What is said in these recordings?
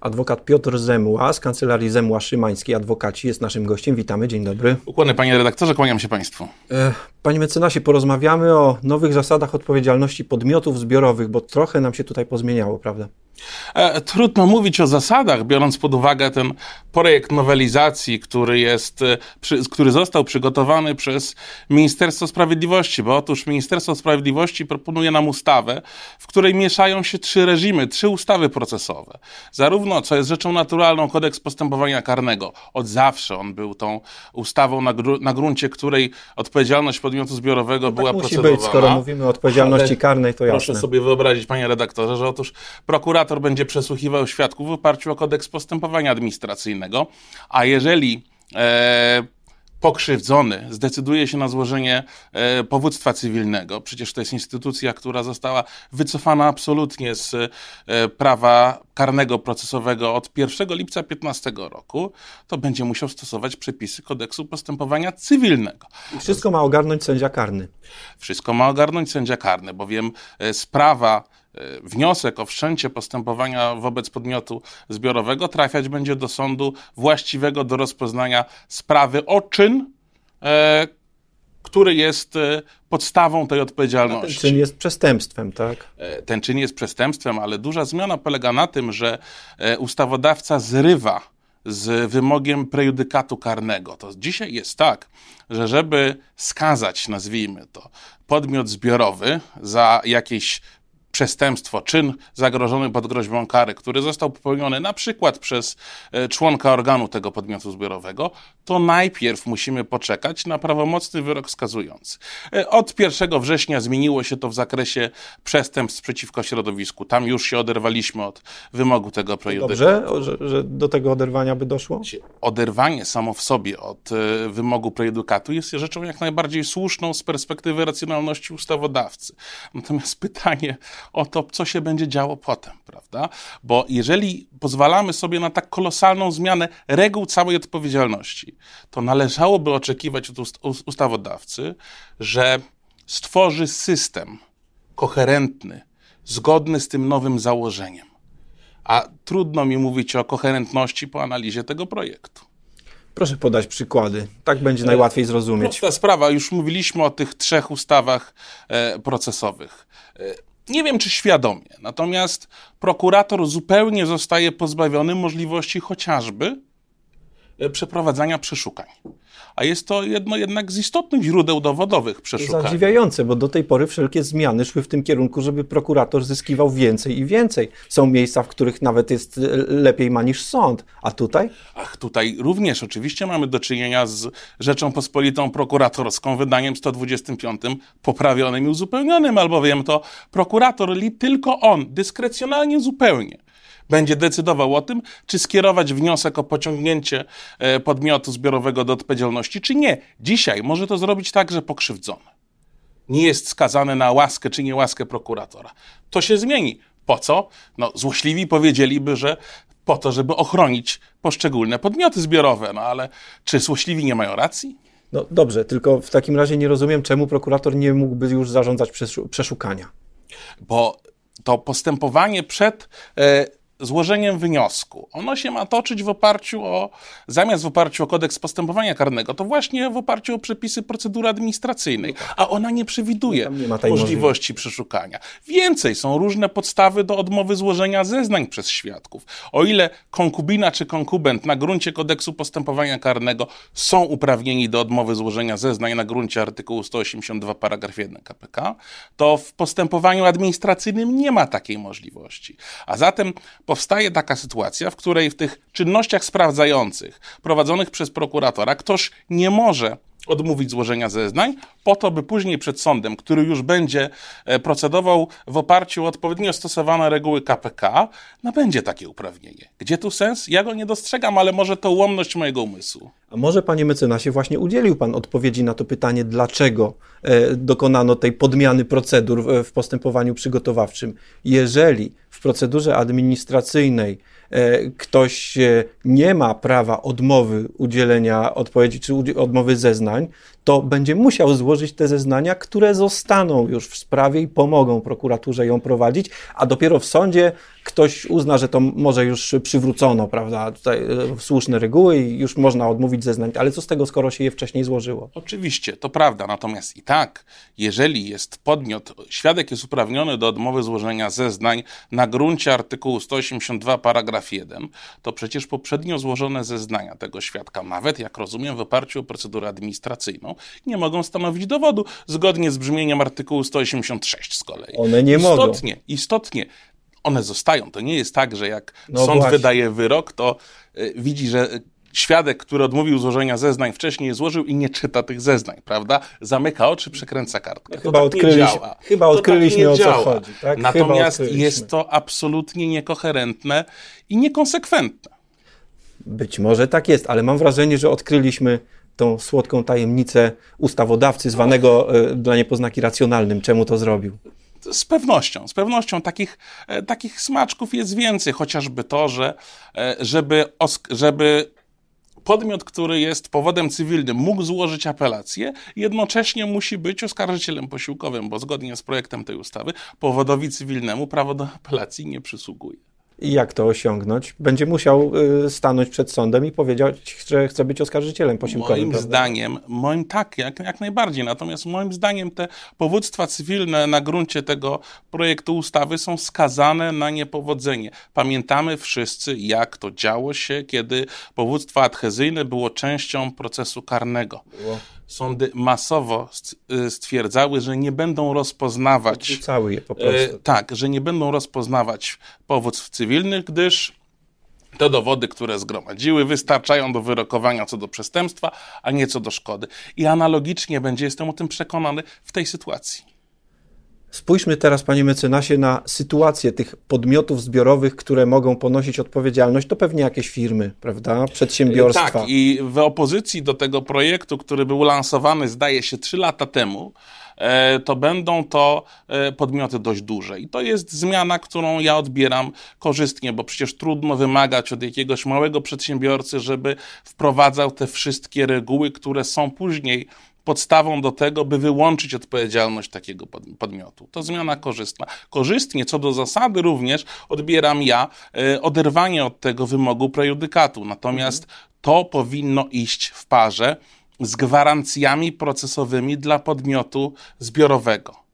Adwokat Piotr Zemła z kancelarii Zemła Szymańskiej Adwokaci jest naszym gościem. Witamy, dzień dobry. Ukłony panie redaktorze, kłaniam się państwu. E, panie mecenasie, porozmawiamy o nowych zasadach odpowiedzialności podmiotów zbiorowych, bo trochę nam się tutaj pozmieniało, prawda? E, trudno mówić o zasadach, biorąc pod uwagę ten projekt nowelizacji, który, jest, e, który został przygotowany przez Ministerstwo Sprawiedliwości, bo otóż Ministerstwo Sprawiedliwości proponuje nam ustawę, w której mieszają się trzy reżimy, trzy ustawy procesowe. Zarówno, co jest rzeczą naturalną, kodeks postępowania karnego. Od zawsze on był tą ustawą, na, gru, na gruncie której odpowiedzialność podmiotu zbiorowego no była tak procedowana. Musi być, skoro mówimy o odpowiedzialności karnej, to jasne. Proszę sobie wyobrazić, panie redaktorze, że otóż prokurator prokurator będzie przesłuchiwał świadków w oparciu o kodeks postępowania administracyjnego, a jeżeli e, pokrzywdzony zdecyduje się na złożenie e, powództwa cywilnego, przecież to jest instytucja, która została wycofana absolutnie z e, prawa karnego procesowego od 1 lipca 15 roku, to będzie musiał stosować przepisy kodeksu postępowania cywilnego. Wszystko ma ogarnąć sędzia karny. Wszystko ma ogarnąć sędzia karny, bowiem e, sprawa wniosek o wszczęcie postępowania wobec podmiotu zbiorowego trafiać będzie do sądu właściwego do rozpoznania sprawy o czyn, e, który jest e, podstawą tej odpowiedzialności. ten czyn jest przestępstwem, tak? Ten czyn jest przestępstwem, ale duża zmiana polega na tym, że ustawodawca zrywa z wymogiem prejudykatu karnego. To dzisiaj jest tak, że żeby skazać, nazwijmy to, podmiot zbiorowy za jakieś przestępstwo, czyn zagrożony pod groźbą kary, który został popełniony na przykład przez e, członka organu tego podmiotu zbiorowego, to najpierw musimy poczekać na prawomocny wyrok skazujący. E, od 1 września zmieniło się to w zakresie przestępstw przeciwko środowisku. Tam już się oderwaliśmy od wymogu tego projektu. Dobrze, że, że, do tego oderwania by doszło? Oderwanie samo w sobie od e, wymogu prejudykatu jest rzeczą jak najbardziej słuszną z perspektywy racjonalności ustawodawcy. Natomiast pytanie o to, co się będzie działo potem, prawda? Bo jeżeli pozwalamy sobie na tak kolosalną zmianę reguł całej odpowiedzialności, to należałoby oczekiwać od ustawodawcy, że stworzy system koherentny, zgodny z tym nowym założeniem. A trudno mi mówić o koherentności po analizie tego projektu. Proszę podać przykłady. Tak będzie najłatwiej zrozumieć. Ta sprawa, już mówiliśmy o tych trzech ustawach e, procesowych. Nie wiem, czy świadomie. Natomiast prokurator zupełnie zostaje pozbawiony możliwości chociażby przeprowadzania przeszukań a jest to jedno jednak z istotnych źródeł dowodowych przeszukań. Zadziwiające, bo do tej pory wszelkie zmiany szły w tym kierunku, żeby prokurator zyskiwał więcej i więcej. Są miejsca, w których nawet jest lepiej ma niż sąd, a tutaj? Ach, tutaj również oczywiście mamy do czynienia z Rzeczą Pospolitą prokuratorską, wydaniem 125, poprawionym i uzupełnionym, albowiem to prokurator, li tylko on, dyskrecjonalnie zupełnie, będzie decydował o tym, czy skierować wniosek o pociągnięcie e, podmiotu zbiorowego do odpowiedzialności, czy nie. Dzisiaj może to zrobić także pokrzywdzony. Nie jest skazany na łaskę czy niełaskę prokuratora. To się zmieni. Po co? No, złośliwi powiedzieliby, że po to, żeby ochronić poszczególne podmioty zbiorowe. No ale czy złośliwi nie mają racji? No dobrze, tylko w takim razie nie rozumiem, czemu prokurator nie mógłby już zarządzać przeszukania. Bo to postępowanie przed e, złożeniem wniosku. Ono się ma toczyć w oparciu o, zamiast w oparciu o kodeks postępowania karnego, to właśnie w oparciu o przepisy procedury administracyjnej, a ona nie przewiduje nie nie możliwości przeszukania. Więcej, są różne podstawy do odmowy złożenia zeznań przez świadków. O ile konkubina czy konkubent na gruncie kodeksu postępowania karnego są uprawnieni do odmowy złożenia zeznań na gruncie artykułu 182 paragraf 1 KPK, to w postępowaniu administracyjnym nie ma takiej możliwości. A zatem powstaje taka sytuacja, w której w tych czynnościach sprawdzających prowadzonych przez prokuratora ktoś nie może odmówić złożenia zeznań, po to, by później przed sądem, który już będzie e, procedował w oparciu o odpowiednio stosowane reguły KPK, nabędzie takie uprawnienie. Gdzie tu sens? Ja go nie dostrzegam, ale może to ułomność mojego umysłu. A może, panie mecenasie, właśnie udzielił pan odpowiedzi na to pytanie, dlaczego e, dokonano tej podmiany procedur w, postępowaniu przygotowawczym. Jeżeli w procedurze administracyjnej ktoś e, nie ma prawa odmowy udzielenia odpowiedzi czy odmowy zeznań, to będzie musiał złożyć te zeznania, które zostaną już w sprawie i pomogą prokuraturze ją prowadzić, a dopiero w sądzie ktoś uzna, że to może już przywrócono, prawda, tutaj e, słuszne reguły i już można odmówić zeznań, ale co z tego, skoro się je wcześniej złożyło? Oczywiście, to prawda, natomiast i tak, jeżeli jest podmiot, świadek jest uprawniony do odmowy złożenia zeznań na gruncie artykułu 182 paragraf 1, to przecież poprzednio złożone zeznania tego świadka, nawet jak rozumiem w oparciu o procedurę administracyjną, nie mogą stanowić dowodu zgodnie z brzmieniem artykułu 186 z kolei. One nie istotnie, mogą. Istotnie, istotnie one zostają. To nie jest tak, że jak No sąd właśnie. wydaje wyrok, to y, widzi, że y, świadek, który odmówił złożenia zeznań, wcześniej je złożył i nie czyta tych zeznań, prawda? Zamyka oczy, przekręca kartkę. To Chyba tak odkryliśmy- chyba tak odkryliśmy, nie o co chodzi, tak? Natomiast jest to absolutnie niekoherentne i niekonsekwentne. Być może tak jest, ale mam wrażenie, że odkryliśmy tą słodką tajemnicę ustawodawcy, zwanego e, dla niepoznaki racjonalnym. Czemu to zrobił? Z pewnością, z pewnością takich, e, takich smaczków jest więcej, chociażby to, że e, żeby, żeby podmiot, który jest powodem cywilnym, mógł złożyć apelację, jednocześnie musi być oskarżycielem posiłkowym, bo zgodnie z projektem tej ustawy powodowi cywilnemu prawo do apelacji nie przysługuje. I jak to osiągnąć? Będzie musiał y, stanąć przed sądem i powiedzieć, że chce być oskarżycielem posiłkowym. Moim prawda? zdaniem, moim tak, jak, jak najbardziej. Natomiast moim zdaniem te powództwa cywilne na gruncie tego projektu ustawy są skazane na niepowodzenie. Pamiętamy wszyscy, jak to działo się, kiedy powództwo adhezyjne było częścią procesu karnego. Było. Sądy masowo y, stwierdzały, że nie będą rozpoznawać Cały je po prostu. E, tak, że nie będą rozpoznawać powództw cywilnych, gdyż te dowody, które zgromadziły, wystarczają do wyrokowania co do przestępstwa, a nie co do szkody. I analogicznie będzie, jestem o tym przekonany, w tej sytuacji. Spójrzmy teraz, panie mecenasie, na sytuację tych podmiotów zbiorowych, które mogą ponosić odpowiedzialność. To pewnie jakieś firmy, prawda? Przedsiębiorstwa. Tak, i w opozycji do tego projektu, który był lansowany, zdaje się, trzy lata temu, e, to będą to e, podmioty dość duże. I to jest zmiana, którą ja odbieram korzystnie, bo przecież trudno wymagać od jakiegoś małego przedsiębiorcy, żeby wprowadzał te wszystkie reguły, które są później podstawą do tego, by wyłączyć odpowiedzialność takiego pod- podmiotu. To zmiana korzystna. Korzystnie co do zasady również odbieram ja e, oderwanie od tego wymogu prejudykatu. Natomiast to powinno iść w parze z gwarancjami procesowymi dla podmiotu zbiorowego.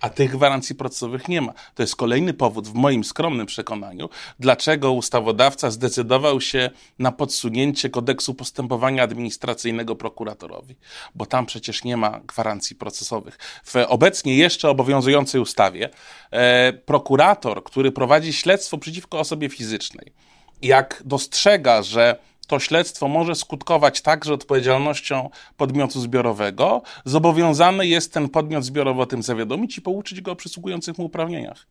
A tych gwarancji procesowych nie ma. To jest kolejny powód, w moim skromnym przekonaniu, dlaczego ustawodawca zdecydował się na podsunięcie kodeksu postępowania administracyjnego prokuratorowi. Bo tam przecież nie ma gwarancji procesowych. W obecnie jeszcze obowiązującej ustawie e, prokurator, który prowadzi śledztwo przeciwko osobie fizycznej, jak dostrzega, że to śledztwo może skutkować także odpowiedzialnością podmiotu zbiorowego, zobowiązany jest ten podmiot zbiorowy o tym zawiadomić i pouczyć go o przysługujących mu uprawnieniach.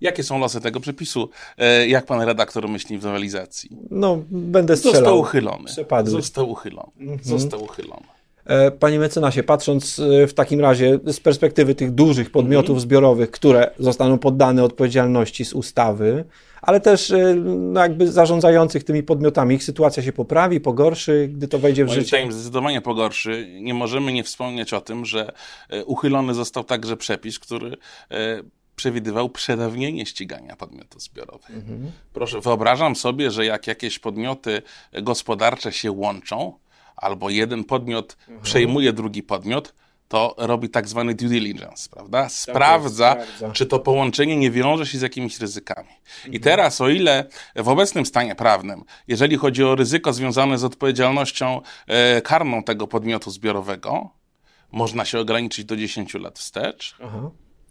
Jakie są losy tego przepisu? E, Jak pan redaktor myśli w nowelizacji? No, będę strzelał. Został uchylony. Przepadły. Został uchylony. Został uchylony. E, Panie mecenasie, patrząc e, w takim razie z perspektywy tych dużych podmiotów Mhm. zbiorowych, które zostaną poddane odpowiedzialności z ustawy, ale też e, no jakby zarządzających tymi podmiotami, ich sytuacja się poprawi, pogorszy, gdy to wejdzie w Moim życie. zdaniem zdecydowanie pogorszy. Nie możemy nie wspomnieć o tym, że uchylony został także przepis, który przewidywał przedawnienie ścigania podmiotów zbiorowych. Proszę, wyobrażam sobie, że jak jakieś podmioty gospodarcze się łączą, albo jeden podmiot przejmuje drugi podmiot, to robi tak zwany due diligence, prawda? Sprawdza, sprawdza. czy to połączenie nie wiąże się z jakimiś ryzykami. I teraz, o ile w obecnym stanie prawnym, jeżeli chodzi o ryzyko związane z odpowiedzialnością e, karną tego podmiotu zbiorowego, można się ograniczyć do 10 lat wstecz, Aha.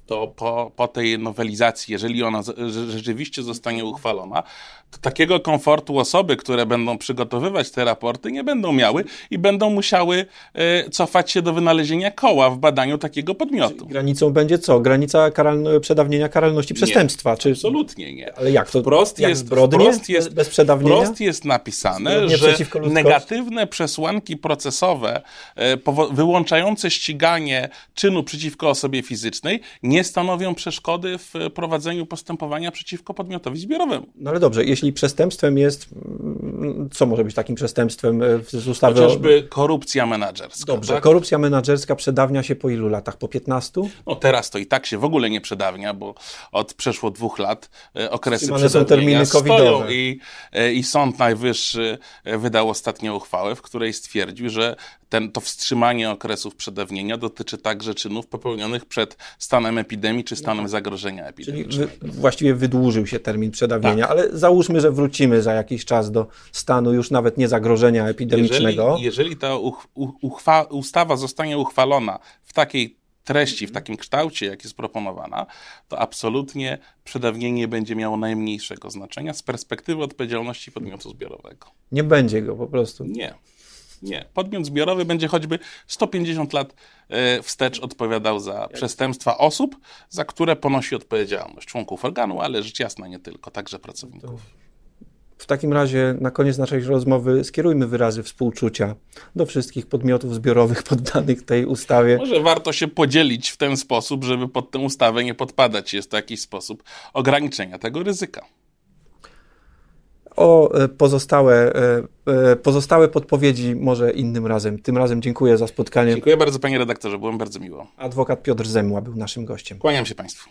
To po, po tej nowelizacji, jeżeli ona rzeczywiście zostanie uchwalona, to takiego komfortu osoby, które będą przygotowywać te raporty, nie będą miały i będą musiały e, cofać się do wynalezienia koła w badaniu takiego podmiotu. Granicą będzie co? Granica karalno, przedawnienia karalności przestępstwa? Czy, Absolutnie nie. ale jak to? Wprost jak jest, zbrodnie? wprost jest, Bez przedawnienia? wprost jest napisane, Zbrodnie że negatywne przesłanki procesowe e, wyłączające ściganie czynu przeciwko osobie fizycznej nie nie stanowią przeszkody w prowadzeniu postępowania przeciwko podmiotowi zbiorowemu. No ale dobrze, jeśli przestępstwem jest, mm, co może być takim przestępstwem e, z ustawy? Chociażby korupcja menadżerska. Dobrze, tak? korupcja menadżerska przedawnia się po ilu latach? Po 15? No teraz to i tak się w ogóle nie przedawnia, bo od przeszło dwóch lat e, okresy Wstrzymane są terminy stoją i, e, i Sąd Najwyższy wydał ostatnią uchwałę, w której stwierdził, że ten, to wstrzymanie okresów przedawnienia dotyczy także czynów popełnionych przed stanem epidemii czy stanem zagrożenia Czyli epidemicznego. wy, właściwie wydłużył się termin przedawnienia, Tak. ale załóżmy, że wrócimy za jakiś czas do stanu już nawet nie zagrożenia epidemicznego. Jeżeli, jeżeli ta uch, uchwa, ustawa zostanie uchwalona w takiej treści, w takim kształcie, jak jest proponowana, to absolutnie przedawnienie będzie miało najmniejszego znaczenia z perspektywy odpowiedzialności podmiotu zbiorowego. Nie będzie go po prostu. Nie. Nie. Podmiot zbiorowy będzie choćby 150 lat e, wstecz odpowiadał za przestępstwa osób, za które ponosi odpowiedzialność członków organu, ale rzecz jasna nie tylko, także pracowników. W takim razie na koniec naszej rozmowy skierujmy wyrazy współczucia do wszystkich podmiotów zbiorowych poddanych tej ustawie. Może warto się podzielić w ten sposób, żeby pod tę ustawę nie podpadać. Jest to jakiś sposób ograniczenia tego ryzyka. O e, pozostałe, e, e, pozostałe podpowiedzi może innym razem. Tym razem dziękuję za spotkanie. Dziękuję bardzo, panie redaktorze, byłem bardzo miło. Adwokat Piotr Zemła był naszym gościem. Kłaniam się państwu.